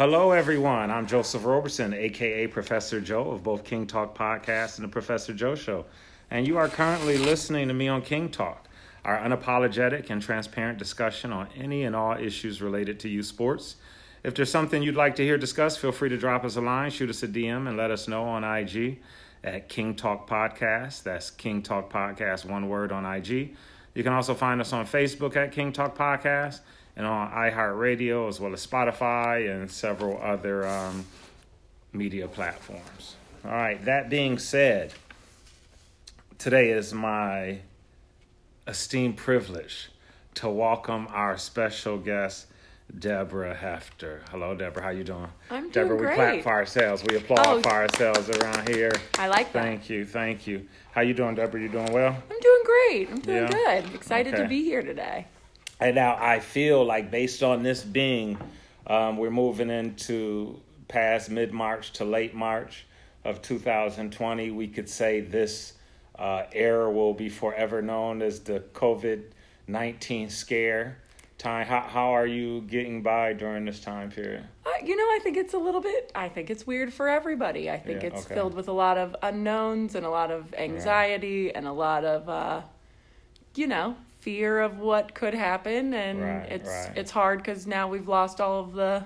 Hello, everyone. I'm Joseph Roberson, aka Professor Joe of both King Talk Podcast and the Professor Joe Show. And you are currently listening to me on King Talk, our unapologetic and transparent discussion on any and all issues related to youth sports. If there's something you'd like to hear discussed, feel free to drop us a line, shoot us a DM, and let us know on IG at King Talk Podcast. That's King Talk Podcast, one word on IG. You can also find us on Facebook at King Talk Podcast and on iHeartRadio as well as Spotify and several other um, media platforms. All right, that being said, today is my esteemed privilege to welcome our special guest, Deborah Hefter. Hello, Deborah. How you doing? I'm doing Deborah, we clap for ourselves. We applaud Oh. for ourselves around here. I like that. Thank you, thank you. How you doing, Deborah? You doing well? I'm doing great. I'm doing Yeah? good. Excited Okay. to be here today. And now I feel like based on this being, um, we're moving into past mid March to late March of 2020. We could say this uh, era will be forever known as the COVID 19 scare time. How, how are you getting by during this time period? Uh, you know, I think it's a little bit, I think it's weird for everybody. I think Yeah, it's okay. filled with a lot of unknowns and a lot of anxiety and a lot of, uh, you know, fear of what could happen. And Right, it's, right. it's hard because now we've lost all of the,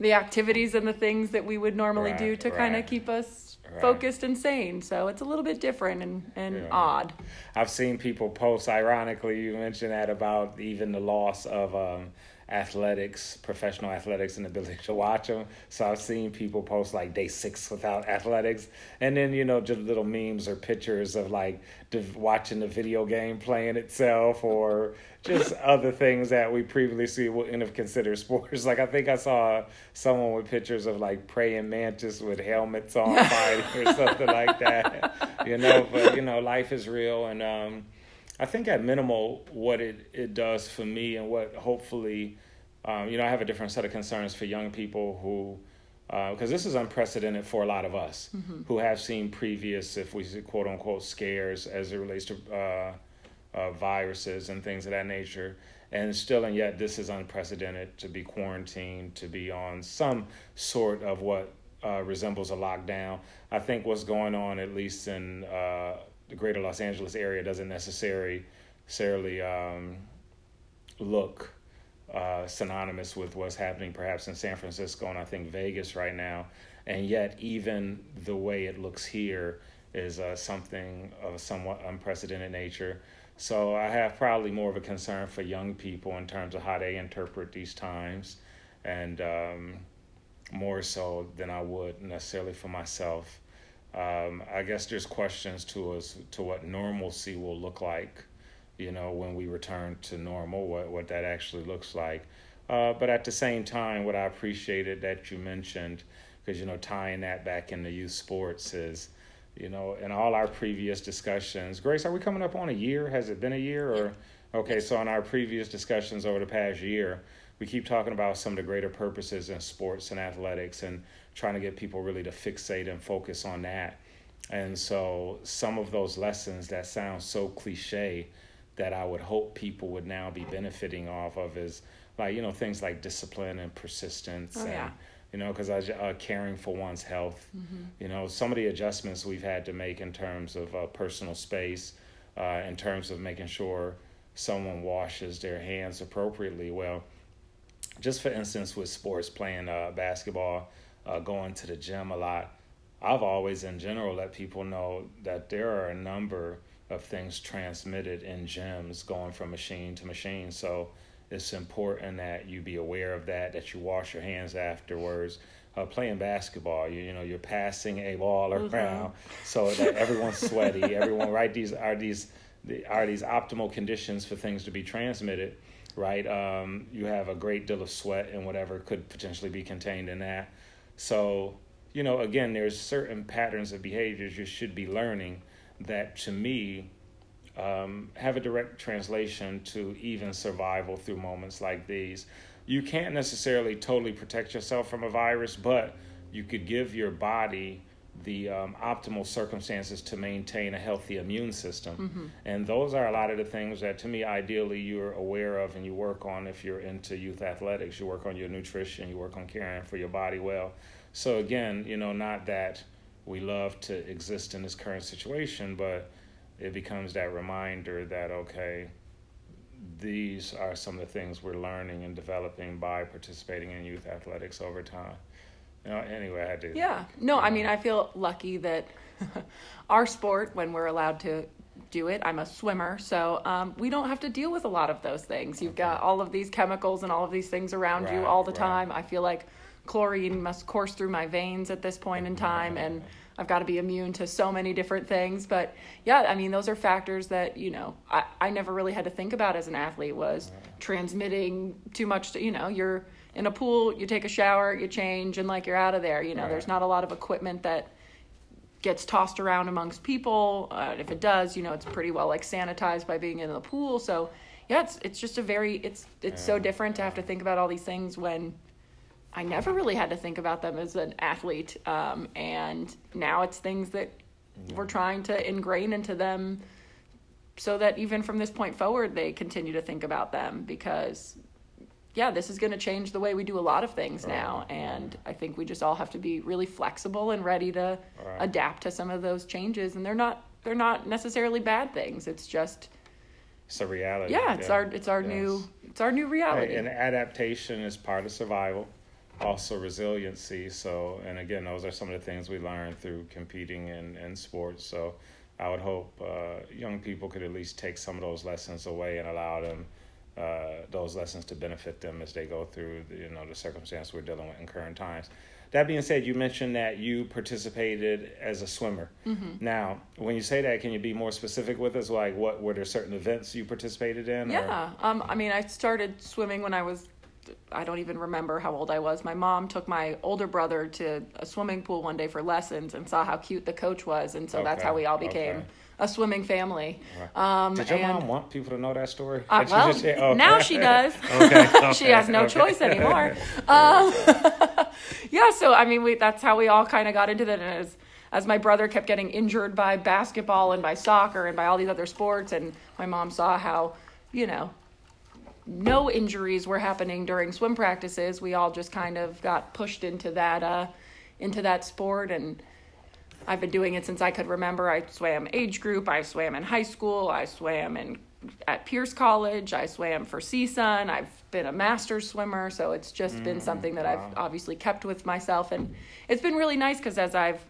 the activities and the things that we would normally do Right, to kind of keep us focused and sane. So it's a little bit different and, and Yeah. odd. I've seen people post, ironically, you mentioned that about even the loss of um, athletics, professional athletics, and the ability to watch them. So I've seen people post like day six without athletics. And then, you know, just little memes or pictures of like watching the video game playing itself or just other things that we previously wouldn't have considered sports. Like I think I saw someone with pictures of like praying mantis with helmets on fighting or something like that. You know, but you know, life is real and um I think at minimal what it, it does for me and what hopefully um, you know, I have a different set of concerns for young people who because this is unprecedented for a lot of us who have seen previous, if we say quote unquote, scares as it relates to uh, uh, viruses and things of that nature. And still, and yet, this is unprecedented to be quarantined, to be on some sort of what uh, resembles a lockdown. I think what's going on, at least in uh, the greater Los Angeles area, doesn't necessarily, necessarily um, look uh, synonymous with what's happening perhaps in San Francisco and I think Vegas right now. And yet, even the way it looks here is uh, something of a somewhat unprecedented nature. So I have probably more of a concern for young people in terms of how they interpret these times, and um, more so than I would necessarily for myself. Um, I guess there's questions to us to what normalcy will look like you know, when we return to normal, what, what that actually looks like. Uh, but at the same time, what I appreciated that you mentioned, because, you know, tying that back into youth sports is, you know, in all our previous discussions, Grace, are we coming up on a year? Has it been a year? Or, okay, so in our previous discussions over the past year, we keep talking about some of the greater purposes in sports and athletics and trying to get people really to fixate and focus on that. And so some of those lessons that sound so cliche, that I would hope people would now be benefiting off of is like you know things like discipline and persistence Oh, and yeah. you know because I uh, caring for one's health you know some of the adjustments we've had to make in terms of uh, personal space uh, in terms of making sure someone washes their hands appropriately well just for instance with sports playing uh, basketball uh, going to the gym a lot I've always, in general, let people know that there are a number of things transmitted in gyms going from machine to machine. So it's important that you be aware of that, that you wash your hands afterwards. Uh, playing basketball, you, you know, you're passing a ball around so that everyone's sweaty. Everyone, right? These are these are these optimal conditions for things to be transmitted, right? Um, you have a great deal of sweat and whatever could potentially be contained in that. So you know, again, there's certain patterns of behaviors you should be learning that to me um, have a direct translation to even survival through moments like these. You can't necessarily totally protect yourself from a virus, but you could give your body the um, optimal circumstances to maintain a healthy immune system. Mm-hmm. And those are a lot of the things that, to me, ideally, you're aware of and you work on if you're into youth athletics. You work on your nutrition, you work on caring for your body well. So, again, you know, not that we love to exist in this current situation, but it becomes that reminder that, okay, these are some of the things we're learning and developing by participating in youth athletics over time. You know, anyway, I did. Yeah. No, I mean, I feel lucky that our sport, when we're allowed to do it, I'm a swimmer, so um, we don't have to deal with a lot of those things. You've okay. got all of these chemicals and all of these things around right, you all the right. time. I feel like chlorine must course through my veins at this point in time, and I've got to be immune to so many different things. But yeah, I mean, those are factors that, you know, I, I never really had to think about as an athlete was transmitting too much to, you know, you're in a pool, you take a shower, you change, and like you're out of there. You know, right. there's not a lot of equipment that gets tossed around amongst people. Uh, if it does, you know, it's pretty well like sanitized by being in the pool. So yeah, it's it's just a very it's it's yeah. so different to have to think about all these things when I never really had to think about them as an athlete. Um, and now it's things that we're trying to ingrain into them so that even from this point forward, they continue to think about them because, yeah, this is going to change the way we do a lot of things now. And I think we just all have to be really flexible and ready to right. adapt to some of those changes. And they're not they're not necessarily bad things. It's just it's a reality. Yeah, it's yeah. our it's our yes. new it's our new reality. And adaptation is part of survival also resiliency. So, and again, those are some of the things we learned through competing in, in sports. So, I would hope uh, young people could at least take some of those lessons away and allow them uh, those lessons to benefit them as they go through the, you know the circumstance we're dealing with in current times. That being said, you mentioned that you participated as a swimmer. Mm-hmm. Now, when you say that, can you be more specific with us? Like, what were there certain events you participated in? Yeah, um, I mean, I started swimming when I was I don't even remember how old I was. My mom took my older brother to a swimming pool one day for lessons and saw how cute the coach was, and so okay. that's how we all became okay. A swimming family. Um, Did your and, mom want people to know that story? Uh, well, she okay. now she does. okay. she has no choice anymore. Um, yeah, so I mean, we that's how we all kind of got into it, and as as my brother kept getting injured by basketball and by soccer and by all these other sports, and my mom saw how you know no injuries were happening during swim practices. We all just kind of got pushed into that uh, into that sport, and I've been doing it since I could remember. I swam age group. I swam in high school. I swam in at Pierce College. I swam for CSUN. I've been a master swimmer, so it's just mm, been something that wow. I've obviously kept with myself, and it's been really nice because as I've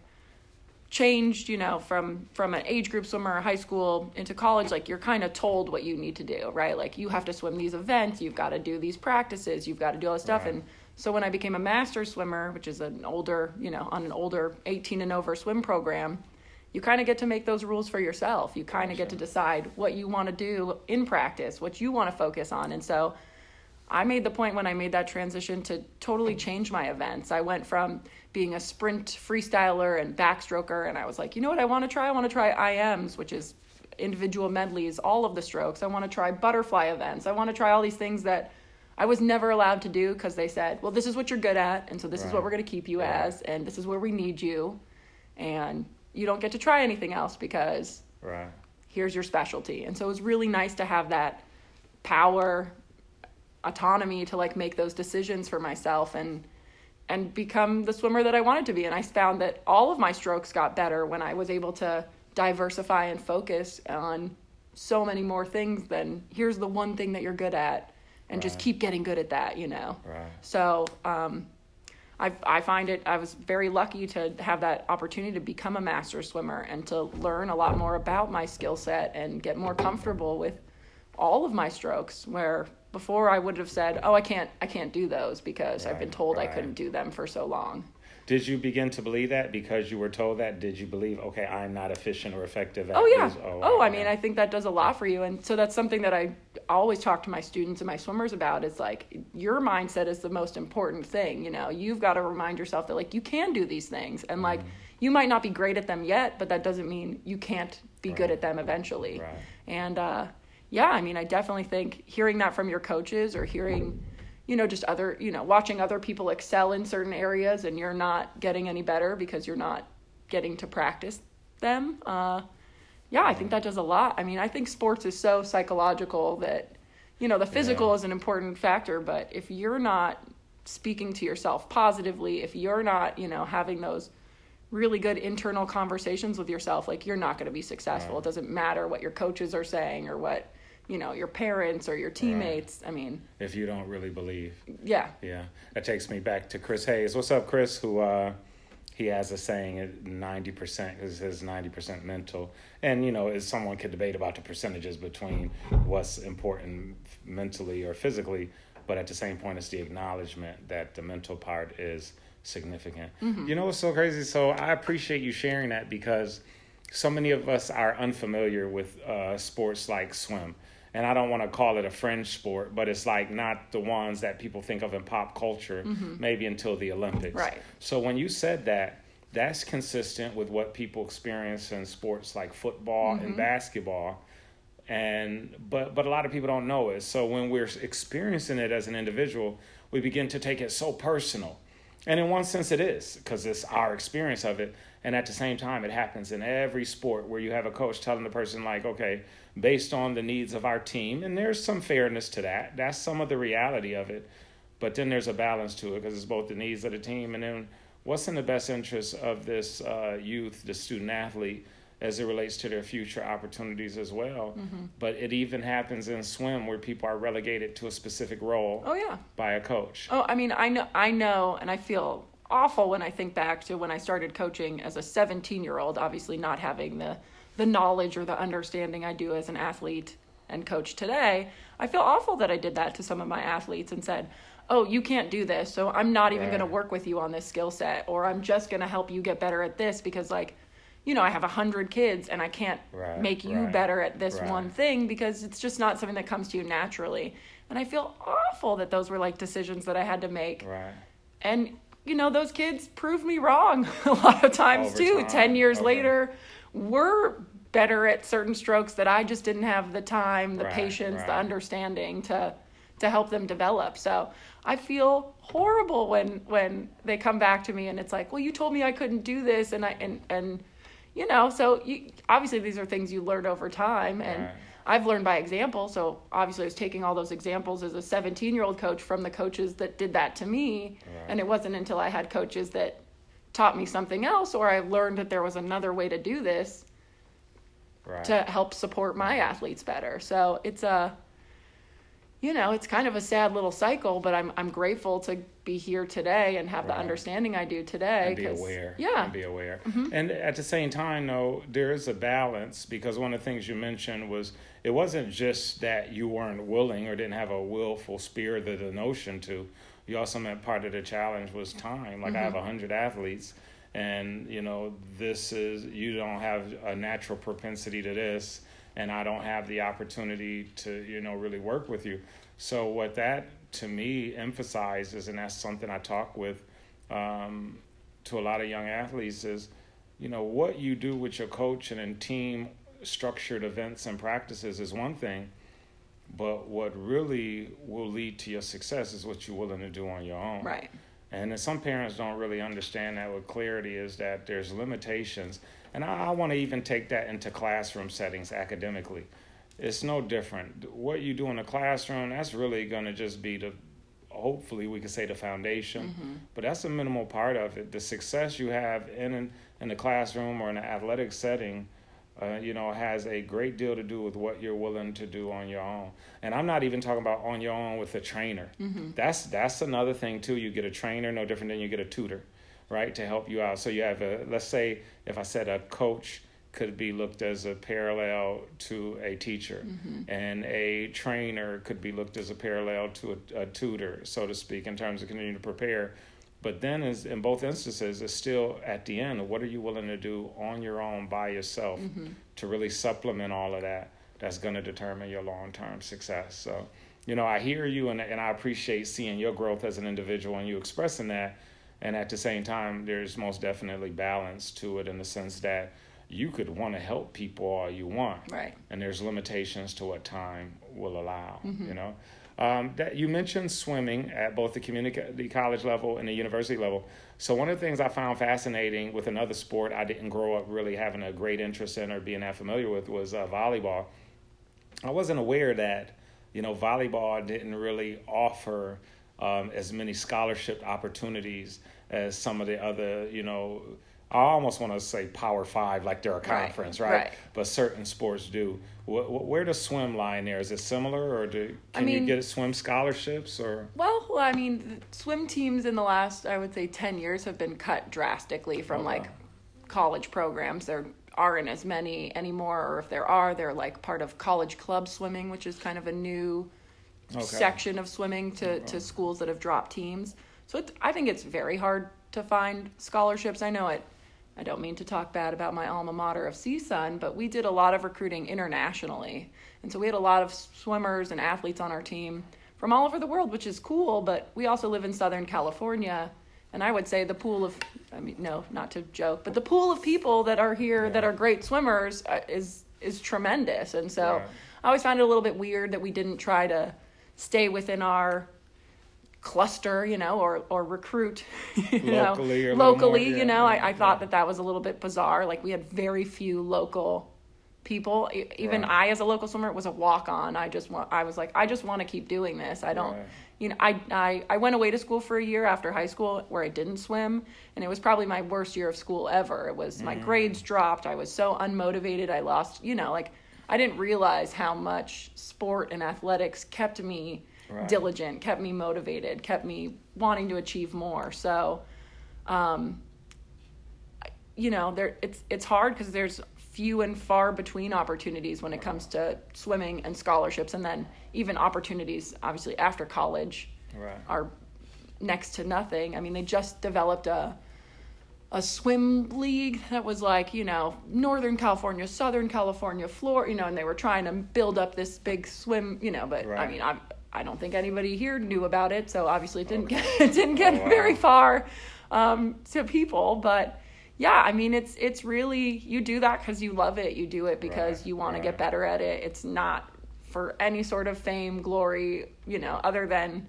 changed, you know, from from an age group swimmer or high school into college, like you're kind of told what you need to do, right? Like you have to swim these events, you've got to do these practices, you've got to do all this stuff. Right. And so when I became a master swimmer, which is an older, you know, on an older 18 and over swim program, you kind of get to make those rules for yourself. You kind of get to decide what you want to do in practice, what you want to focus on. And so I made the point when I made that transition to totally change my events. I went from being a sprint freestyler and backstroker, and I was like, you know what, I want to try? I want to try IMs, which is individual medleys, all of the strokes. I want to try butterfly events. I want to try all these things that I was never allowed to do because they said, well, this is what you're good at, and so this right. is what we're going to keep you right. as, and this is where we need you, and you don't get to try anything else because right. here's your specialty. And so it was really nice to have that power autonomy to like make those decisions for myself and and become the swimmer that I wanted to be. And I found that all of my strokes got better when I was able to diversify and focus on so many more things than here's the one thing that you're good at and right. just keep getting good at that, you know. Right. So, um, I I find it I was very lucky to have that opportunity to become a master swimmer and to learn a lot more about my skill set and get more comfortable with all of my strokes where before I would have said, "Oh, I can't, I can't do those because right, I've been told. I couldn't do them for so long." Did you begin to believe that because you were told that? Did you believe, okay, I'm not efficient or effective? oh yeah. Oh, oh I mean, I think that does a lot for you, and so that's something that I always talk to my students and my swimmers about. Is like your mindset is the most important thing. You know, you've got to remind yourself that like you can do these things, and like mm-hmm. you might not be great at them yet, but that doesn't mean you can't be right. good at them eventually. Right. And uh, yeah, I mean, I definitely think hearing that from your coaches or hearing, you know, just other, you know, watching other people excel in certain areas and you're not getting any better because you're not getting to practice them. Uh, yeah, I think that does a lot. I mean, I think sports is so psychological that, you know, the physical Yeah. is an important factor, but if you're not speaking to yourself positively, if you're not, you know, having those really good internal conversations with yourself, like you're not going to be successful. Right. It doesn't matter what your coaches are saying or what, you know, your parents or your teammates. I mean, If you don't really believe. yeah. Yeah, that takes me back to Chris Hayes. What's up, Chris? Who uh, he has a saying ninety percent is his ninety percent mental, and you know, as someone could debate about the percentages between what's important mentally or physically, but at the same point, it's the acknowledgement that the mental part is significant. You know what's so crazy? So I appreciate you sharing that because so many of us are unfamiliar with uh, sports like swim. And I don't want to call it a fringe sport, but it's like not the ones that people think of in pop culture, mm-hmm. maybe until the Olympics. Right. So when you said that, that's consistent with what people experience in sports like football and mm-hmm. basketball. And but but a lot of people don't know it. So when we're experiencing it as an individual, we begin to take it so personal. And in one sense, it is because it's our experience of it. And at the same time, it happens in every sport where you have a coach telling the person, like, okay, based on the needs of our team, and there's some fairness to that. That's some of the reality of it. But then there's a balance to it because it's both the needs of the team and then what's in the best interest of this uh, youth, the student athlete, as it relates to their future opportunities as well. But it even happens in swim where people are relegated to a specific role Oh, yeah. by a coach. Oh, I mean, I know, I know, and I feel awful when I think back to when I started coaching as a 17 year old, obviously not having the, the knowledge or the understanding I do as an athlete and coach today. I feel awful that I did that to some of my athletes and said, oh, you can't do this, so I'm not even going to work with you on this skill set, or I'm just going to help you get better at this because, like, you know, I have a hundred kids and I can't Right, make you right, better at this right. one thing because it's just not something that comes to you naturally. And I feel awful that those were like decisions that I had to make. Right. And, you know, those kids proved me wrong a lot of times Over too. time, 10 years okay. later, we're better at certain strokes that I just didn't have the time, the Right, patience, the understanding to to help them develop. So I feel horrible when when they come back to me and it's like, well, you told me I couldn't do this, and I and and you know, so you, obviously these are things you learn over time, and Right. I've learned by example. So obviously, I was taking all those examples as a 17 year old coach from the coaches that did that to me, Right. and it wasn't until I had coaches that taught me something else, or I learned that there was another way to do this Right. to help support my athletes better. So it's a, you know, it's kind of a sad little cycle, but I'm I'm grateful to be here today and have the understanding I do today. and be aware. Yeah. And be aware. Mm-hmm. And at the same time, though, there is a balance because one of the things you mentioned was it wasn't just that you weren't willing or didn't have a willful spirit or the notion to. You also meant part of the challenge was time. Like I have Mm-hmm. a hundred athletes, and you know this is you don't have a natural propensity to this, and I don't have the opportunity to you know really work with you. So what that to me emphasizes, and that's something I talk with um, to a lot of young athletes is, you know, what you do with your coach and in team structured events and practices is one thing, but what really will lead to your success is what you're willing to do on your own. Right. And then some parents don't really understand that with clarity is that there's limitations. And I, I want to even take that into classroom settings academically. It's no different. What you do in the classroom, that's really going to just be the, hopefully we could say the foundation, mm-hmm. but that's a minimal part of it. The success you have in, in the classroom or in an athletic setting uh, you know, has a great deal to do with what you're willing to do on your own. And I'm not even talking about on your own with a trainer. That's that's another thing too. You get a trainer, no different than you get a tutor, right, to help you out. So you have a let's say if I said a coach could be looked as a parallel to a teacher, and a trainer could be looked as a parallel to a, a tutor, so to speak, in terms of continuing to prepare. But then, is in both instances, it's still at the end. What are you willing to do on your own by yourself mm-hmm. to really supplement all of that? That's going to determine your long term success. So, you know, I hear you, and and I appreciate seeing your growth as an individual and you expressing that. And at the same time, there's most definitely balance to it in the sense that you could want to help people all you want, Right. and there's limitations to what time will allow. Mm-hmm. You know, Um, that you mentioned swimming at both the community college level and the university level. So one of the things I found fascinating with another sport I didn't grow up really having a great interest in or being that familiar with was uh, volleyball. I wasn't aware that you know volleyball didn't really offer um, as many scholarship opportunities as some of the other you know I almost want to say Power Five, like they're a conference, right? right? But certain sports do. Where does swim lie in there? Is it similar, or do, can I mean, you get swim scholarships? Or well, I mean, swim teams in the last, I would say, ten years have been cut drastically from like college programs. There aren't as many anymore, or if there are, they're like part of college club swimming, which is kind of a new okay. section of swimming to to schools that have dropped teams. So I think it's very hard to find scholarships. I know it I don't mean to talk bad about my alma mater of CSUN, but we did a lot of recruiting internationally. And so we had a lot of swimmers and athletes on our team from all over the world, which is cool, but we also live in Southern California. And I would say the pool of, I mean, no, not to joke, but the pool of people that are here yeah. that are great swimmers uh, is is tremendous. And so I always found it a little bit weird that we didn't try to stay within our cluster, you know, or or recruit, you locally know, locally, more, yeah, you know. Yeah, I, I thought that that was a little bit bizarre. Like we had very few local people. Even right. I, as a local swimmer, was a walk on. I just want. I was like, I just want to keep doing this. I don't. Right. You know, I, I I went away to school for a year after high school where I didn't swim, and it was probably my worst year of school ever. It was my mm. grades dropped. I was so unmotivated. I lost. You know, like I didn't realize how much sport and athletics kept me right. diligent, kept me motivated, kept me wanting to achieve more. So, um, you know, there it's it's hard because there's few and far between opportunities when it comes to swimming and scholarships, and then even opportunities, obviously after college, right. are next to nothing. I mean, they just developed a a swim league that was like you know northern california southern california florida you know and they were trying to build up this big swim you know but right. i mean i'm I don't think anybody here knew about it, so obviously it didn't okay. get it didn't get oh, wow. very far um, to people. But yeah, I mean, it's it's really you do that because you love it. You do it because right. you want right. to get better at it. It's not for any sort of fame, glory, you know, other than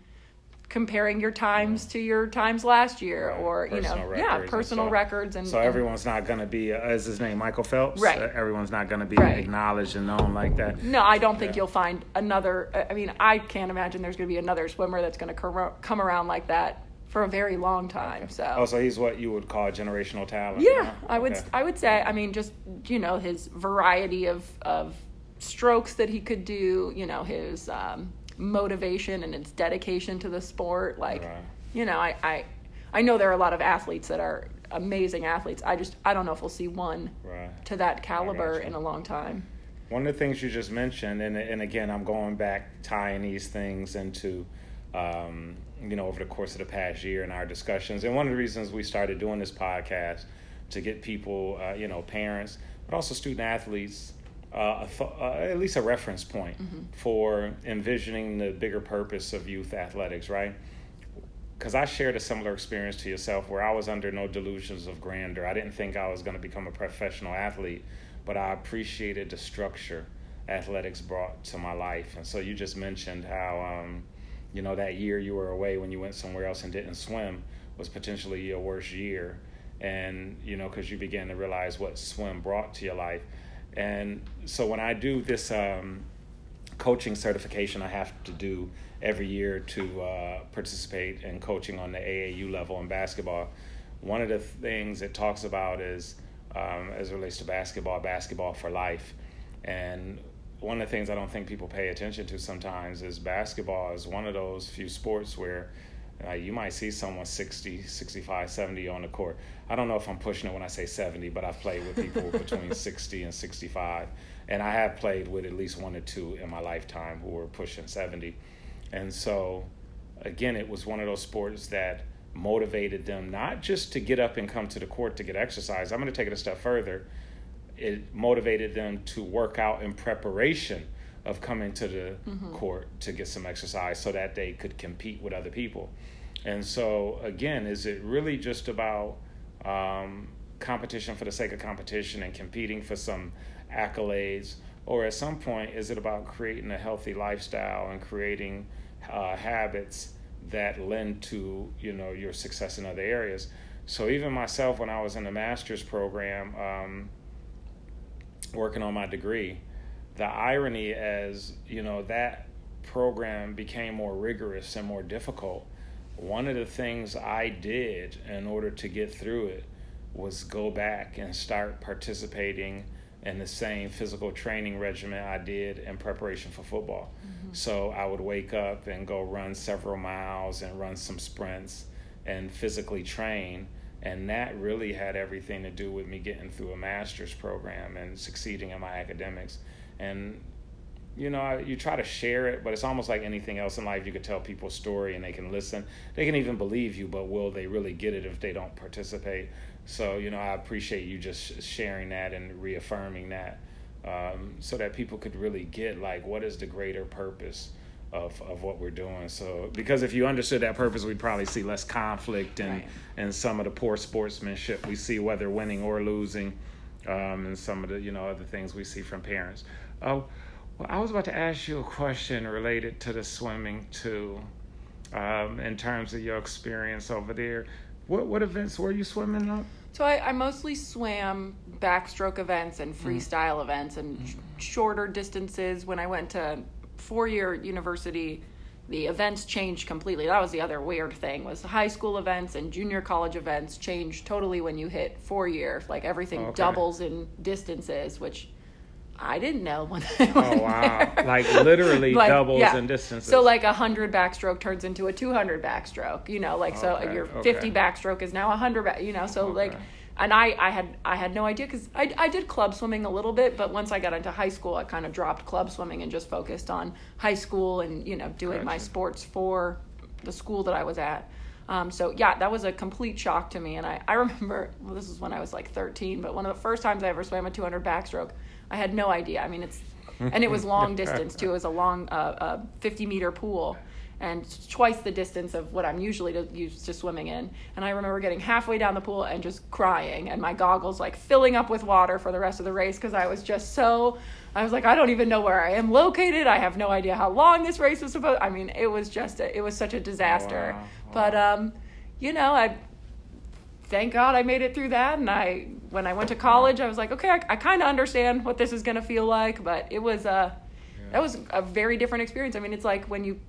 comparing your times yeah. to your times last year right. or personal you know yeah personal and so, records and so and, everyone's not going to be uh, is his name michael phelps right uh, everyone's not going to be right. acknowledged and known like that no i don't think yeah. you'll find another i mean i can't imagine there's going to be another swimmer that's going to come around like that for a very long time okay. so oh so he's what you would call generational talent yeah huh? i would okay. i would say i mean just you know his variety of of strokes that he could do you know his um motivation and its dedication to the sport. Like, right. you know, I, I I know there are a lot of athletes that are amazing athletes. I just I don't know if we'll see one right. to that caliber in a long time. One of the things you just mentioned, and and again, I'm going back tying these things into, um, you know, over the course of the past year in our discussions. And one of the reasons we started doing this podcast to get people, uh, you know, parents, but also student athletes uh, uh, at least a reference point mm-hmm. for envisioning the bigger purpose of youth athletics, right? Because I shared a similar experience to yourself where I was under no delusions of grandeur. I didn't think I was going to become a professional athlete, but I appreciated the structure athletics brought to my life. And so you just mentioned how, um, you know, that year you were away when you went somewhere else and didn't swim was potentially your worst year. And, you know, because you began to realize what swim brought to your life and so when I do this um, coaching certification, I have to do every year to uh, participate in coaching on the AAU level in basketball. One of the things it talks about is, um, as relates to basketball, basketball for life. And one of the things I don't think people pay attention to sometimes is basketball is one of those few sports where uh, you might see someone 60, 65, 70 on the court. I don't know if I'm pushing it when I say 70, but I've played with people between 60 and 65. And I have played with at least one or two in my lifetime who were pushing 70. And so, again, it was one of those sports that motivated them not just to get up and come to the court to get exercise. I'm going to take it a step further. It motivated them to work out in preparation of coming to the mm-hmm. court to get some exercise so that they could compete with other people. And so, again, is it really just about um, competition for the sake of competition and competing for some accolades? Or at some point, is it about creating a healthy lifestyle and creating uh, habits that lend to you know your success in other areas. So even myself, when I was in the master's program, um, working on my degree, the irony as you know that program became more rigorous and more difficult. One of the things I did in order to get through it was go back and start participating in the same physical training regimen I did in preparation for football. Mm-hmm. So I would wake up and go run several miles and run some sprints and physically train. And that really had everything to do with me getting through a master's program and succeeding in my academics. And you know, you try to share it, but it's almost like anything else in life. You could tell people a story and they can listen. They can even believe you, but will they really get it if they don't participate? So, you know, I appreciate you just sharing that and reaffirming that um, so that people could really get like what is the greater purpose of, of what we're doing. So, because if you understood that purpose, we'd probably see less conflict and, right. and some of the poor sportsmanship we see, whether winning or losing, um, and some of the, you know, other things we see from parents. Oh, well, I was about to ask you a question related to the swimming too, um, in terms of your experience over there. What what events were you swimming up? So I, I mostly swam backstroke events and mm-hmm. freestyle mm. events and mm-hmm. shorter distances. When I went to four year university, the events changed completely. That was the other weird thing was high school events and junior college events change totally when you hit four year. Like everything okay. doubles in distances, which I didn't know when. I, oh wow! like literally like, doubles yeah. in distances. So like a hundred backstroke turns into a two hundred backstroke. You know, like so your okay. fifty backstroke is now a hundred. Back, you know, so okay. like, and I I had I had no idea because I I did club swimming a little bit, but once I got into high school, I kind of dropped club swimming and just focused on high school and you know doing gotcha. my sports for the school that I was at. Um, so yeah, that was a complete shock to me. And I, I remember, well, this was when I was like 13, but one of the first times I ever swam a 200 backstroke, I had no idea. I mean, it's and it was long distance too. It was a long, uh, uh, 50 meter pool, and twice the distance of what I'm usually to, used to swimming in. And I remember getting halfway down the pool and just crying, and my goggles like filling up with water for the rest of the race because I was just so. I was like, I don't even know where I am located. I have no idea how long this race was supposed. I mean, it was just a, it was such a disaster. Wow. Wow. But um, you know, I thank God I made it through that. And I, when I went to college, I was like, okay, I, I kind of understand what this is going to feel like. But it was a, uh, yeah. that was a very different experience. I mean, it's like when you,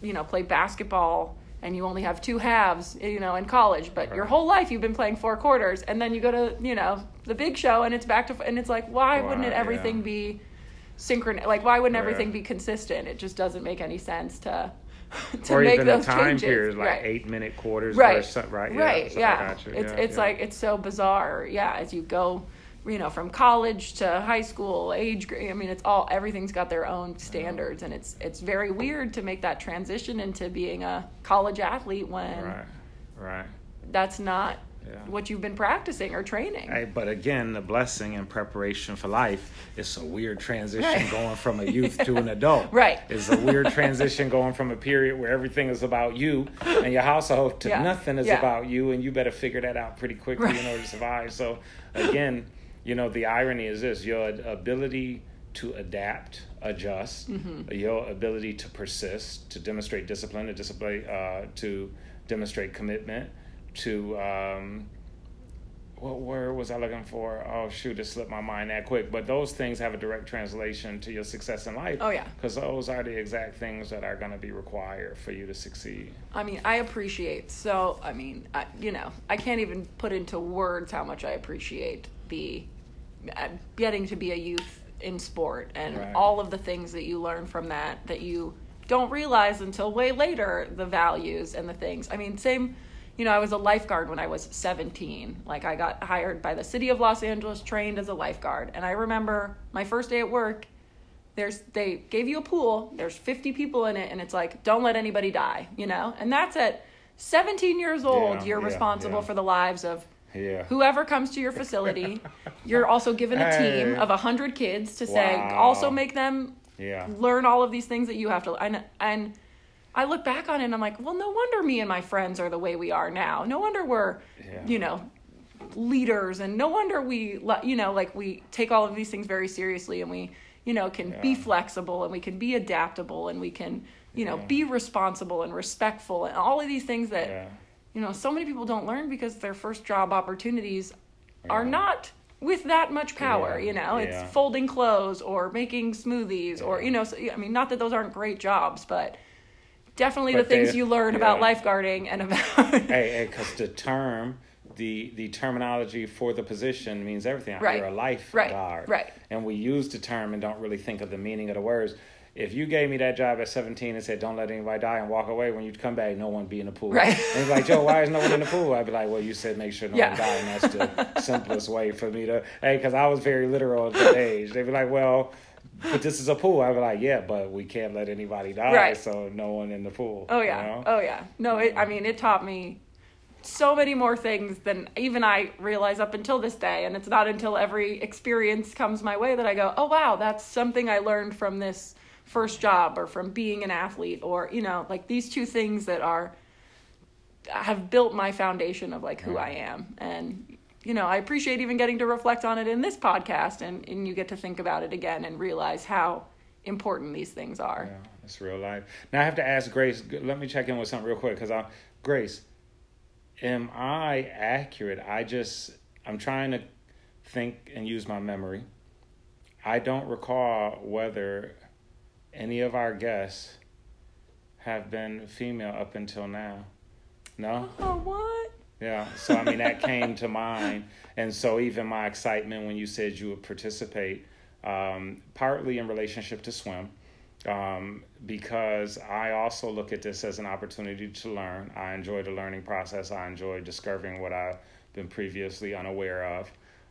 you know, play basketball and you only have two halves, you know, in college, but right. your whole life you've been playing four quarters, and then you go to, you know, the big show, and it's back to, and it's like, why wow, wouldn't it everything yeah. be synchronous? Like, why wouldn't everything be consistent? It just doesn't make any sense to to or make even those a time changes. period like right. eight minute quarters right right right yeah, yeah. it's yeah, it's yeah. like it's so bizarre yeah as you go you know from college to high school age i mean it's all everything's got their own standards and it's it's very weird to make that transition into being a college athlete when right right that's not yeah. what you've been practicing or training. Right, but again, the blessing and preparation for life is a weird transition right. going from a youth to an adult. Right. It's a weird transition going from a period where everything is about you and your household to yeah. nothing is yeah. about you, and you better figure that out pretty quickly right. in order to survive. So, again, you know, the irony is this your ability to adapt, adjust, mm-hmm. your ability to persist, to demonstrate discipline, to display, uh, to demonstrate commitment to um, what word was I looking for? Oh shoot, it slipped my mind that quick. But those things have a direct translation to your success in life. Oh yeah, because those are the exact things that are going to be required for you to succeed. I mean, I appreciate so. I mean, I, you know, I can't even put into words how much I appreciate the uh, getting to be a youth in sport and right. all of the things that you learn from that that you don't realize until way later the values and the things. I mean, same you know, I was a lifeguard when I was 17. Like I got hired by the city of Los Angeles, trained as a lifeguard. And I remember my first day at work, there's they gave you a pool, there's 50 people in it and it's like don't let anybody die, you know? And that's at 17 years old, yeah, you're yeah, responsible yeah. for the lives of yeah. whoever comes to your facility. you're also given a team of 100 kids to wow. say also make them yeah. learn all of these things that you have to and and I look back on it and I'm like, well, no wonder me and my friends are the way we are now. No wonder we're, yeah. you know, leaders and no wonder we, you know, like we take all of these things very seriously and we, you know, can yeah. be flexible and we can be adaptable and we can, you know, yeah. be responsible and respectful and all of these things that you know, so many people don't learn because their first job opportunities are not with that much power, you know. It's folding clothes or making smoothies or you know, so, I mean, not that those aren't great jobs, but definitely but the things you learn about lifeguarding and about Hey, cuz the term the the terminology for the position means everything. Right. You're a lifeguard. Right. right. And we use the term and don't really think of the meaning of the words. If you gave me that job at 17 and said, don't let anybody die and walk away, when you come back, no one be in the pool. Right. And he's like, Joe, why is no one in the pool? I'd be like, well, you said make sure no yeah. one die. And that's the simplest way for me to, hey, because I was very literal at that age. They'd be like, well, but this is a pool. I'd be like, yeah, but we can't let anybody die, right. so no one in the pool. Oh yeah, you know? oh yeah. No, it, I mean, it taught me so many more things than even I realize up until this day. And it's not until every experience comes my way that I go, oh, wow, that's something I learned from this first job or from being an athlete or, you know, like these two things that are, have built my foundation of like who I am. And, you know, I appreciate even getting to reflect on it in this podcast and, and you get to think about it again and realize how important these things are. Yeah, it's real life. Now I have to ask Grace, let me check in with something real quick because I, Grace, am I accurate? I just I'm trying to think and use my memory. I don't recall whether any of our guests have been female up until now. No? Oh, what? Yeah. So I mean that came to mind. And so even my excitement when you said you would participate, um, partly in relationship to swim um, because I also look at this as an opportunity to learn. I enjoy the learning process. I enjoy discovering what I've been previously unaware of.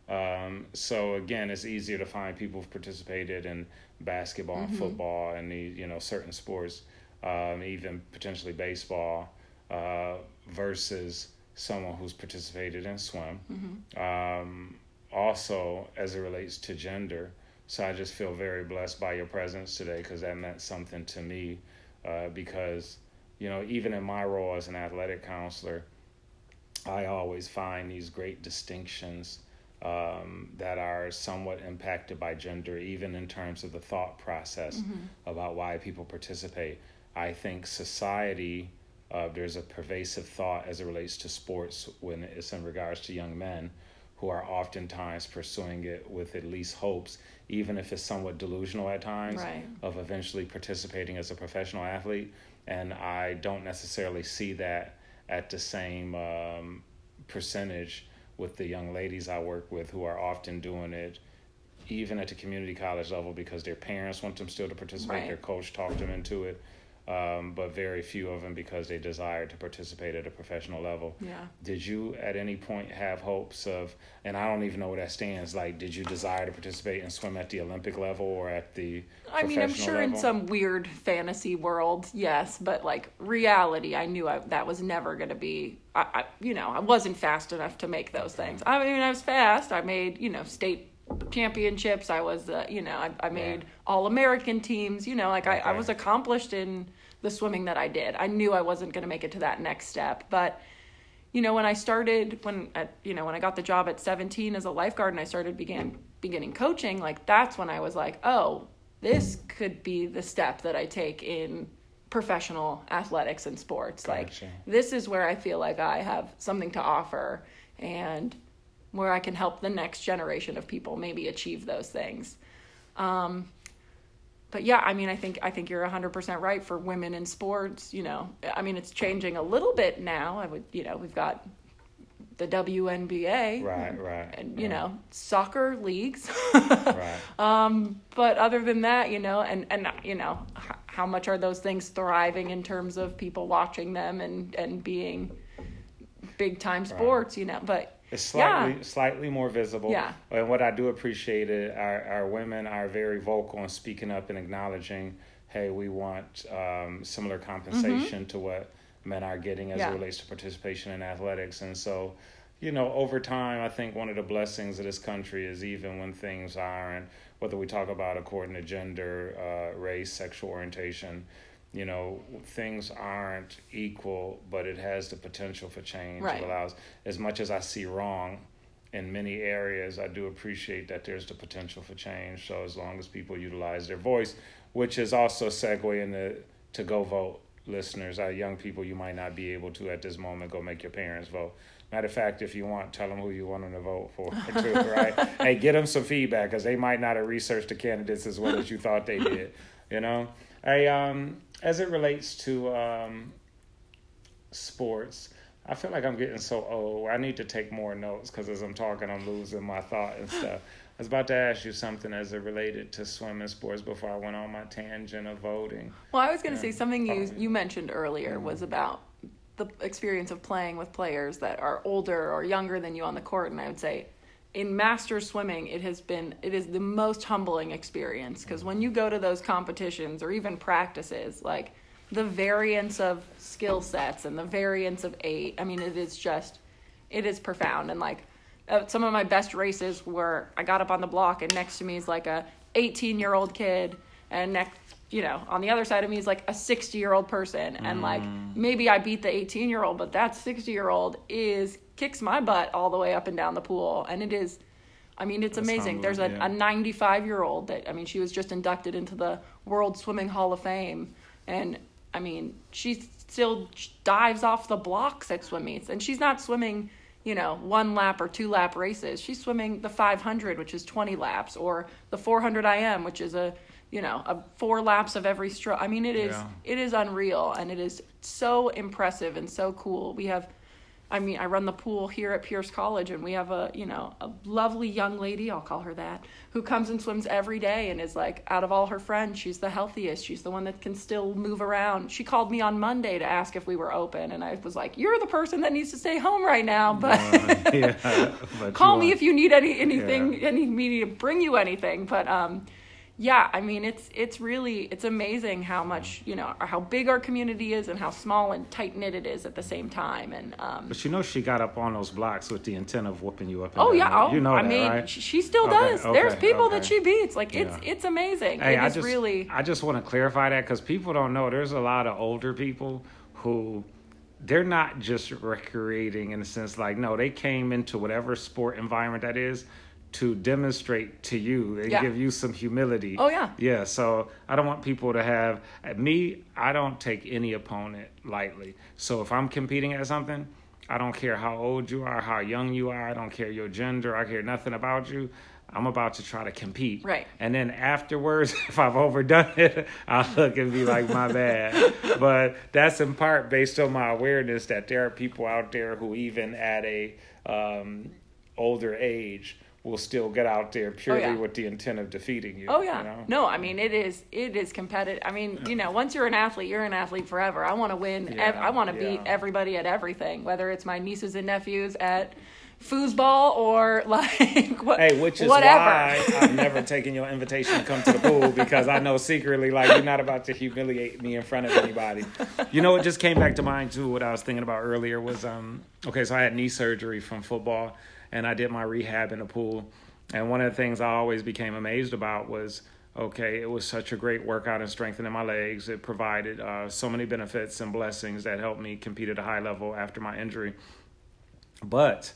Um, so again, it's easier to find people who've participated in basketball mm-hmm. and football and the you know certain sports, um, even potentially baseball, uh, versus someone who's participated in swim. Mm-hmm. Um, also, as it relates to gender, so I just feel very blessed by your presence today because that meant something to me. Uh, because, you know, even in my role as an athletic counselor, I always find these great distinctions um, that are somewhat impacted by gender, even in terms of the thought process mm-hmm. about why people participate. I think society, uh, there's a pervasive thought as it relates to sports when it's in regards to young men who are oftentimes pursuing it with at least hopes even if it's somewhat delusional at times, right. of eventually participating as a professional athlete. And I don't necessarily see that at the same um, percentage with the young ladies I work with who are often doing it even at the community college level because their parents want them still to participate, right. their coach talked them into it um, but very few of them because they desired to participate at a professional level. Yeah. Did you at any point have hopes of, and I don't even know where that stands, like, did you desire to participate and swim at the Olympic level or at the I mean, I'm sure level? in some weird fantasy world, yes, but like reality, I knew I, that was never going to be, I, I, you know, I wasn't fast enough to make those things. I mean, I was fast. I made, you know, state championships. I was, uh, you know, I, I made yeah. all American teams. You know, like okay. I, I was accomplished in the swimming that I did. I knew I wasn't going to make it to that next step, but you know, when I started when at, you know, when I got the job at 17 as a lifeguard and I started began beginning coaching, like that's when I was like, "Oh, this could be the step that I take in professional athletics and sports. Gotcha. Like this is where I feel like I have something to offer and where I can help the next generation of people maybe achieve those things. Um, but yeah, I mean, I think I think you're 100% right for women in sports. You know, I mean, it's changing a little bit now. I would, you know, we've got the WNBA, right, right, and you right. know, soccer leagues. right. Um, but other than that, you know, and and you know, how much are those things thriving in terms of people watching them and and being big time sports? Right. You know, but it's slightly yeah. slightly more visible. Yeah. And what I do appreciate it, our our women are very vocal in speaking up and acknowledging, hey, we want um, similar compensation mm-hmm. to what men are getting as yeah. it relates to participation in athletics. And so, you know, over time, I think one of the blessings of this country is even when things aren't, whether we talk about according to gender, uh, race, sexual orientation, you know things aren't equal but it has the potential for change right. it allows as much as i see wrong in many areas i do appreciate that there's the potential for change so as long as people utilize their voice which is also segue into to go vote. Listeners, our young people, you might not be able to at this moment go make your parents vote. Matter of fact, if you want, tell them who you want them to vote for, too, right? hey, get them some feedback because they might not have researched the candidates as well as you thought they did. You know, hey, um, as it relates to um, sports, I feel like I'm getting so old. I need to take more notes because as I'm talking, I'm losing my thought and stuff. I was about to ask you something as it related to swimming sports before I went on my tangent of voting. Well, I was going to say something you you mentioned earlier mm-hmm. was about the experience of playing with players that are older or younger than you on the court, and I would say in master swimming it has been it is the most humbling experience. Because when you go to those competitions or even practices like the variance of skill sets and the variance of eight i mean it is just it is profound. And like uh, some of my best races were i got up on the block and next to me is like a 18 year old kid and next you know on the other side of me is like a 60 year old person. And like mm. maybe i beat the 18 year old but that 60 year old is kicks my butt all the way up and down the pool and it is I mean, it's That's amazing. There's a, yeah. a 95 year old that, I mean, she was just inducted into the World Swimming Hall of Fame. And I mean, she still dives off the blocks at swim meets, and she's not swimming, you know, one lap or two lap races. She's swimming the 500, which is 20 laps, or the 400 IM, which is a, you know, a four laps of every stroke. I mean, it is yeah. it is unreal, and it is so impressive and so cool. We have I mean, I run the pool here at Pierce College, and we have a you know a lovely young lady, I'll call her that, who comes and swims every day, and is like out of all her friends, she's the healthiest. She's the one that can still move around. She called me on Monday to ask if we were open, and I was like, "You're the person that needs to stay home right now, but, uh, yeah, but call me if you need any anything, yeah. any me to bring you anything." But um, yeah, I mean it's it's really it's amazing how much you know how big our community is and how small and tight knit it is at the same time. And um, but you know she got up on those blocks with the intent of whooping you up. oh yeah, oh, you know I that, mean right? she still okay, does. Okay, There's people okay. that she beats. Like it's yeah. it's amazing. Hey, it I just, really. I just want to clarify that because people don't know. There's a lot of older people who they're not just recreating in a sense like no they came into whatever sport environment that is to demonstrate to you and yeah. give you some humility. Oh yeah. Yeah, so I don't want people to have me, I don't take any opponent lightly. So if I'm competing at something, I don't care how old you are, how young you are, I don't care your gender, I care nothing about you. I'm about to try to compete. Right. And then afterwards, if I've overdone it, I'll look and be like, my bad. but that's in part based on my awareness that there are people out there who even at a um, older age will still get out there purely oh, yeah. with the intent of defeating you. Oh yeah. You know? No, I mean it is it is competitive. I mean, you know, once you're an athlete, you're an athlete forever. I want to win. Yeah, ev- I want to yeah. beat everybody at everything, whether it's my nieces and nephews at foosball or like what, hey, which is whatever. why I've never taken your invitation to come to the pool because I know secretly like you're not about to humiliate me in front of anybody. You know, it just came back to mind too. What I was thinking about earlier was um okay, so I had knee surgery from football and I did my rehab in the pool. And one of the things I always became amazed about was okay, it was such a great workout and strengthening my legs. It provided uh, so many benefits and blessings that helped me compete at a high level after my injury. But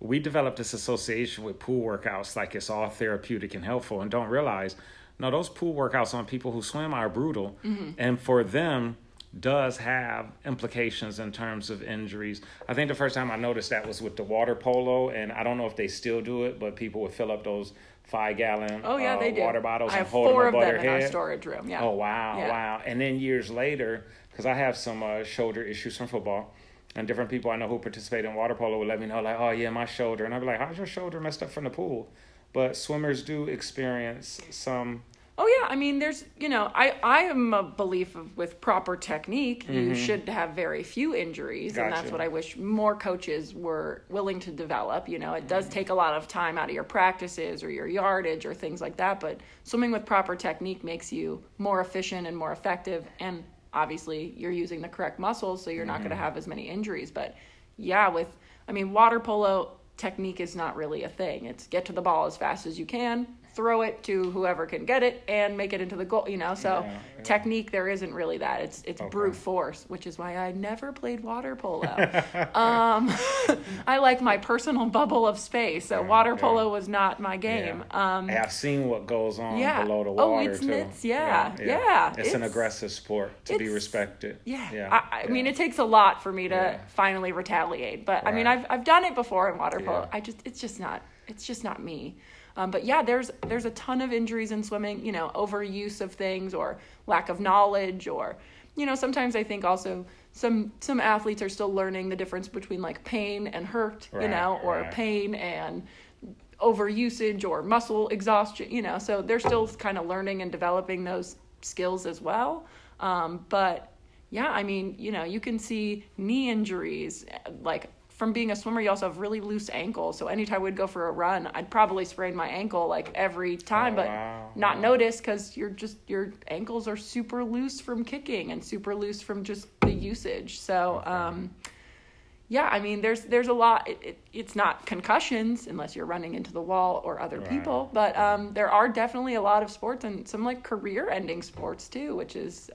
we developed this association with pool workouts like it's all therapeutic and helpful and don't realize no those pool workouts on people who swim are brutal mm-hmm. and for them does have implications in terms of injuries. I think the first time I noticed that was with the water polo, and I don't know if they still do it, but people would fill up those five gallon oh, yeah, uh, they do. water bottles I and hold four them above of their them head. in our storage room. Yeah. Oh wow, yeah. wow! And then years later, because I have some uh, shoulder issues from football. And different people I know who participate in water polo would let me know, like, oh yeah, my shoulder, and I'd be like, how's your shoulder messed up from the pool? But swimmers do experience some Oh yeah, I mean, there's you know, I I am a belief of with proper technique, mm-hmm. you should have very few injuries, gotcha. and that's what I wish more coaches were willing to develop. You know, it does mm-hmm. take a lot of time out of your practices or your yardage or things like that, but swimming with proper technique makes you more efficient and more effective, and obviously you're using the correct muscles, so you're mm-hmm. not going to have as many injuries. But yeah, with I mean, water polo technique is not really a thing. It's get to the ball as fast as you can, throw it to whoever can get it and make it into the goal. You know, so yeah, yeah. technique there isn't really that. It's it's okay. brute force, which is why I never played water polo. um, I like my personal bubble of space, so water polo was not my game. Um, I've seen what goes on below the oh, water oh, it's, too. It's, yeah, yeah, It's, an aggressive sport to be respected. Yeah, yeah. I, I mean, it takes a lot for me to finally retaliate, but right. I mean, I've I've done it before in water polo. I just it's just not it's just not me. Um, but yeah, there's there's a ton of injuries in swimming. You know, overuse of things or lack of knowledge, or you know, sometimes I think also some some athletes are still learning the difference between like pain and hurt. Right, you know, or right. pain and overusage or muscle exhaustion. You know, so they're still kind of learning and developing those skills as well. Um, but yeah, I mean, you know, you can see knee injuries like from being a swimmer, you also have really loose ankles. So anytime we'd go for a run, I'd probably sprain my ankle like every time, oh, but wow. not wow. notice because you're just your ankles are super loose from kicking and super loose from just the usage. So, um, yeah, I mean, there's there's a lot. It, it, it's not concussions unless you're running into the wall or other right. people, but um, there are definitely a lot of sports and some like career-ending sports too, which is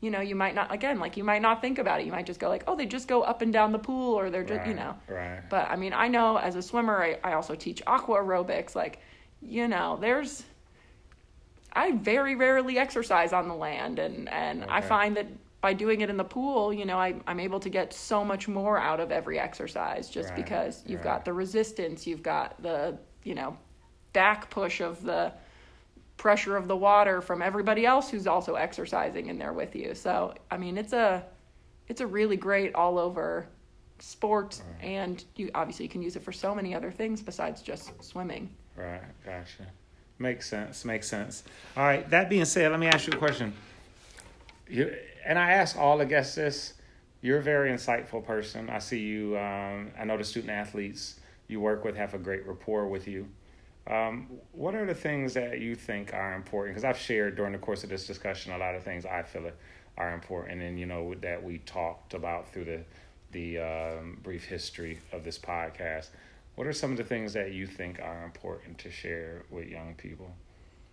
you know, you might not again, like you might not think about it. You might just go like, oh, they just go up and down the pool, or they're just, right, you know. Right. But I mean, I know as a swimmer, I, I also teach aqua aerobics. Like, you know, there's, I very rarely exercise on the land, and and okay. I find that by doing it in the pool, you know, I, I'm able to get so much more out of every exercise just right, because you've right. got the resistance, you've got the, you know, back push of the pressure of the water from everybody else who's also exercising in there with you. So, I mean, it's a it's a really great all over sport right. and you obviously you can use it for so many other things besides just swimming. Right, gotcha. Makes sense. Makes sense. All right. That being said, let me ask you a question. You, and I ask all the guests this. You're a very insightful person. I see you. Um, I know the student athletes you work with have a great rapport with you. Um, what are the things that you think are important? Because I've shared during the course of this discussion a lot of things I feel are important, and you know that we talked about through the the um, brief history of this podcast. What are some of the things that you think are important to share with young people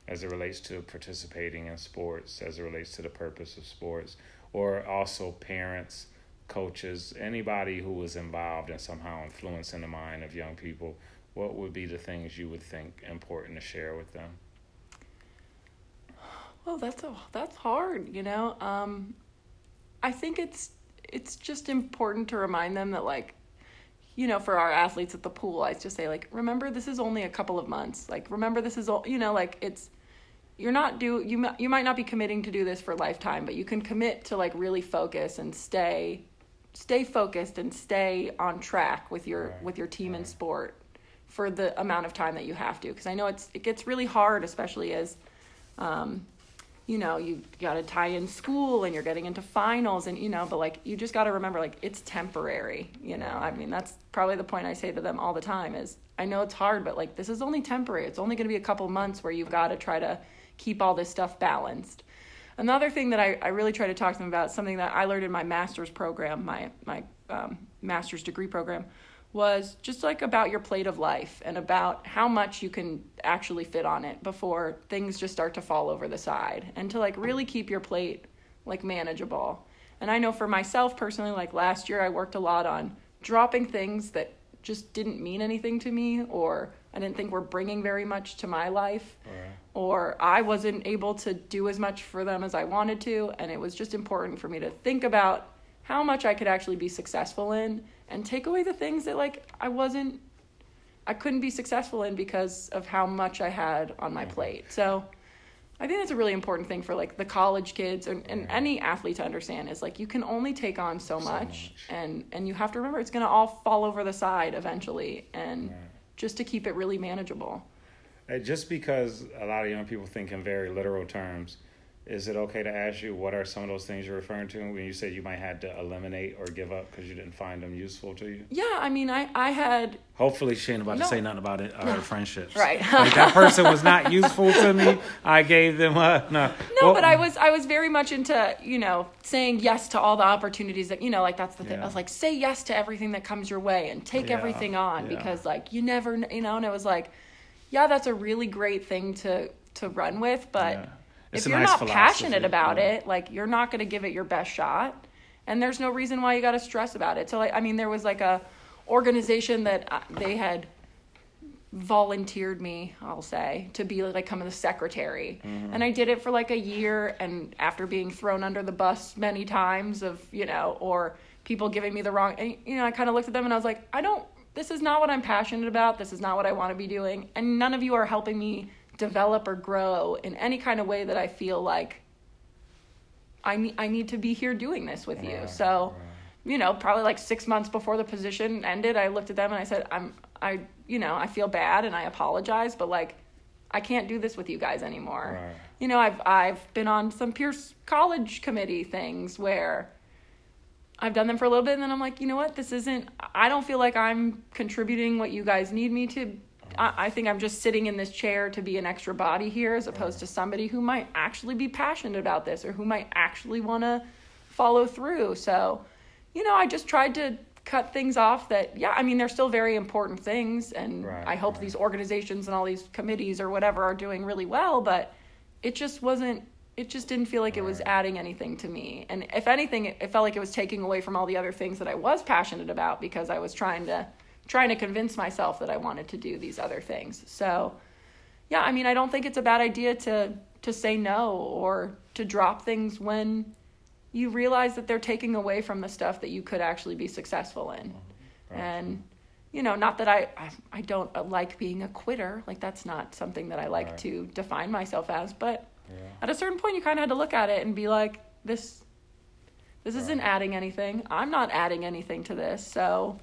as it relates to participating in sports, as it relates to the purpose of sports, or also parents, coaches, anybody who is involved in somehow influencing the mind of young people what would be the things you would think important to share with them? Well, that's a, that's hard, you know. Um, I think it's it's just important to remind them that like you know, for our athletes at the pool, I just say like, remember this is only a couple of months. Like, remember this is all, you know, like it's you're not do you you might not be committing to do this for a lifetime, but you can commit to like really focus and stay stay focused and stay on track with your right. with your team right. and sport for the amount of time that you have to because I know it's it gets really hard especially as um, you know you got to tie in school and you're getting into finals and you know but like you just got to remember like it's temporary you know? I mean that's probably the point I say to them all the time is I know it's hard but like this is only temporary. It's only going to be a couple months where you've got to try to keep all this stuff balanced. Another thing that I, I really try to talk to them about something that I learned in my master's program my my um, master's degree program was just like about your plate of life and about how much you can actually fit on it before things just start to fall over the side and to like really keep your plate like manageable. And I know for myself personally, like last year, I worked a lot on dropping things that just didn't mean anything to me or I didn't think were bringing very much to my life. Right. Or I wasn't able to do as much for them as I wanted to. And it was just important for me to think about how much I could actually be successful in and take away the things that like I wasn't I couldn't be successful in because of how much I had on my plate. So I think that's a really important thing for like the college kids and, and any athlete to understand is like you can only take on so, so much, much, and and you have to remember it's gonna all fall over the side eventually and yeah. just to keep it really manageable. Uh, just because a lot of young people think in very literal terms, is it okay to ask you what are some of those things you're referring to when you said you might had to eliminate or give up because you didn't find them useful to you? Yeah, I mean, I I had. Hopefully, she ain't about no. to say nothing about it. Our no. friendships, right? like that person was not useful to me. I gave them a no. No, well, but I was I was very much into you know saying yes to all the opportunities that you know like that's the thing. Yeah. I was like say yes to everything that comes your way and take yeah. everything on yeah. because like you never you know and it was like yeah, that's a really great thing to to run with, but Yeah. if you're nice not passionate about yeah. it, like you're not going to give it your best shot, and there's no reason why you got to stress about it. So, like, I mean, there was like a organization that uh, they had volunteered me, I'll say, to be like come the secretary. Mm-hmm. And I did it for like a year and after being thrown under the bus many times of, you know, or people giving me the wrong and, you know, I kind of looked at them and I was like, I don't this is not what I'm passionate about. This is not what I want to be doing. And none of you are helping me develop or grow in any kind of way that I feel like I need I need to be here doing this with you. So, you know, probably like six months before the position ended, I looked at them and I said, I'm I you know, I feel bad and I apologize, but like I can't do this with you guys anymore. Right. You know, I've I've been on some Pierce College committee things where I've done them for a little bit and then I'm like, you know what, this isn't I don't feel like I'm contributing what you guys need me to I, I think I'm just sitting in this chair to be an extra body here as opposed to somebody who might actually be passionate about this or who might actually want to follow through. So, you know, I just tried to cut things off that, yeah, I mean, they're still very important things. And Right, I hope right. these organizations and all these committees or whatever are doing really well, but it just wasn't, it just didn't feel like it was adding anything to me. And if anything, it felt like it was taking away from all the other things that I was passionate about because I was trying to, trying to convince myself that I wanted to do these other things. So, yeah, I mean, I don't think it's a bad idea to to say no or to drop things when you realize that they're taking away from the stuff that you could actually be successful in. Right. And you know, not that I, I I don't uh, like being a quitter. Like that's not something that I like Right. to define myself as, but Yeah. at a certain point you kind of had to look at it and be like this this isn't adding anything. I'm not adding anything to this. So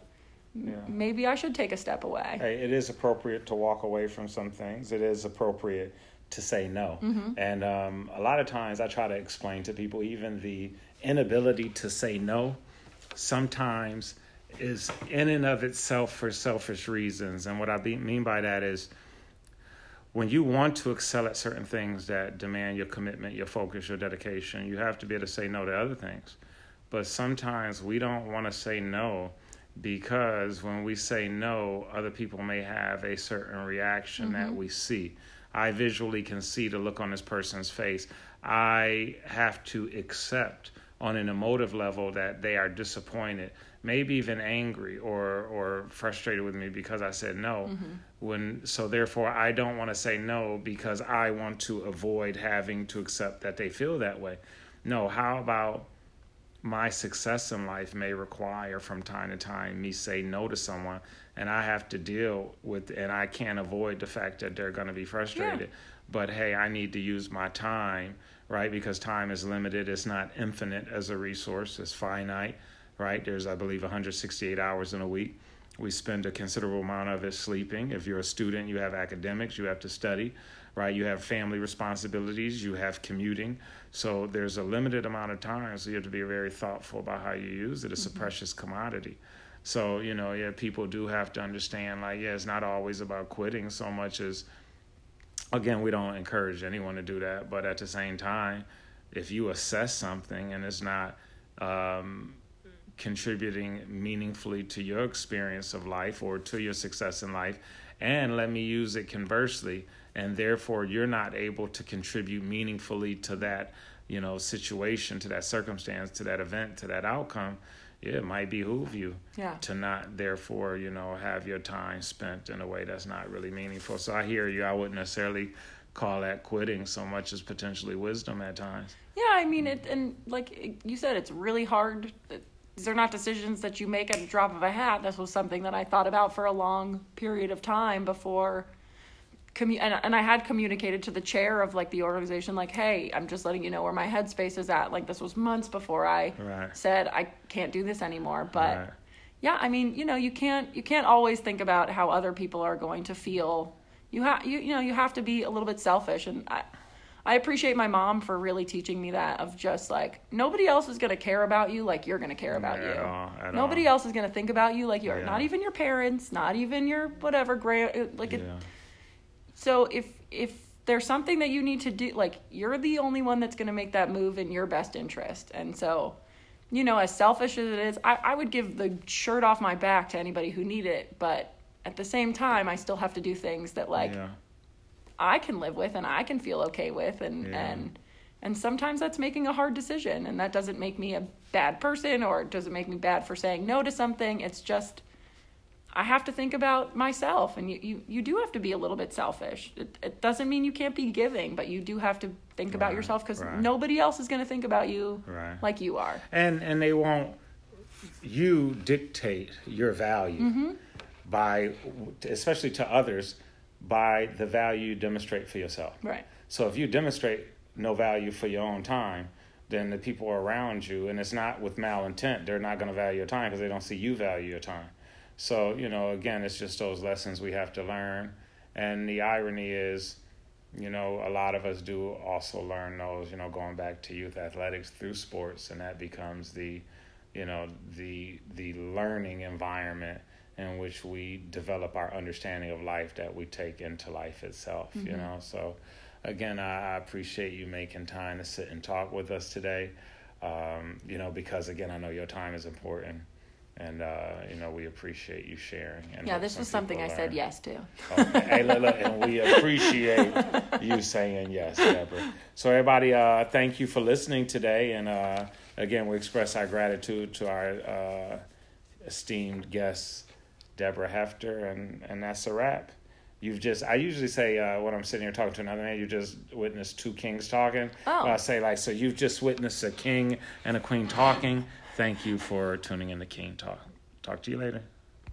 Yeah. maybe I should take a step away. Hey, it is appropriate to walk away from some things. It is appropriate to say no. And um, a lot of times I try to explain to people, even the inability to say no sometimes is in and of itself for selfish reasons. And what I be, mean by that is when you want to excel at certain things that demand your commitment, your focus, your dedication, you have to be able to say no to other things. But sometimes we don't want to say no because when we say no, other people may have a certain reaction that mm-hmm. we see. I visually can see the look on this person's face. I have to accept on an emotive level that they are disappointed, maybe even angry or or frustrated with me because I said no. Mm-hmm. When so therefore I don't want to say no because I want to avoid having to accept that they feel that way. No, how about my success in life may require from time to time me say no to someone and I have to deal with and I can't avoid the fact that they're going to be frustrated. But hey, I need to use my time, right? Because time is limited. It's not infinite as a resource. It's finite, right? There's I believe 168 hours in a week. We spend a considerable amount of it sleeping. If you're a student, you have academics, you have to study, right? You have family responsibilities, you have commuting. So there's a limited amount of time. So you have to be very thoughtful about how you use it. It's a precious commodity. So, you know, yeah, people do have to understand like, yeah, it's not always about quitting so much as, again, we don't encourage anyone to do that. But at the same time, if you assess something and it's not, um, contributing meaningfully to your experience of life or to your success in life and let me use it conversely and therefore you're not able to contribute meaningfully to that you know situation to that circumstance to that event to that outcome yeah, it might behoove you Yeah. to not therefore you know have your time spent in a way that's not really meaningful so i hear you i wouldn't necessarily call that quitting so much as potentially wisdom at times Yeah, I mean it, and like you said, it's really hard. These are not decisions that you make at a drop of a hat. This was something that I thought about for a long period of time before. Commu- and, and I had communicated to the chair of like the organization, like, "Hey, I'm just letting you know where my headspace is at." Like this was months before I Right. said I can't do this anymore. But Right. yeah, I mean, you know, you can't you can't always think about how other people are going to feel. You have you you know you have to be a little bit selfish, and I I appreciate my mom for really teaching me that of just like nobody else is gonna care about you like you're gonna care about At you. all, nobody all. else is gonna think about you like you are. Yeah. Not even your parents, not even your whatever grand like it, yeah so if if there's something that you need to do like you're the only one that's going to make that move in your best interest and so you know as selfish as it is I, I would give the shirt off my back to anybody who need it but at the same time, I still have to do things that like yeah. I can live with and I can feel okay with and Yeah. and and sometimes that's making a hard decision and that doesn't make me a bad person or it doesn't make me bad for saying no to something. It's just I have to think about myself and you, you, you do have to be a little bit selfish. It, it doesn't mean you can't be giving, but you do have to think about yourself because right. nobody else is going to think about you Right. like you are. and and they won't you dictate your value Mm-hmm. by especially to others by the value you demonstrate for yourself Right. so if you demonstrate no value for your own time then the people around you and it's not with malintent they're not going to value your time because they don't see you value your time so you know again it's just those lessons we have to learn and the irony is you know, a lot of us do also learn those, you know, going back to youth athletics through sports, and that becomes the, you know, the the learning environment in which we develop our understanding of life that we take into life itself. You know, so again, I, I appreciate you making time to sit and talk with us today. Um, you know, because again, I know your time is important. And uh, you know we appreciate you sharing. And Yeah, this was something I people said yes to. Okay. hey, look, look, and we appreciate you saying yes, Deborah. So, everybody, uh, thank you for listening today. And uh, again, we express our gratitude to our uh, esteemed guest, Deborah Hefter, and, and that's a wrap. You've just, I usually say uh, when I'm sitting here talking to another man, you just witnessed two kings talking. Oh. I say, like, so you've just witnessed a king and a queen talking. Thank you for tuning in to King Talk. Talk to you later.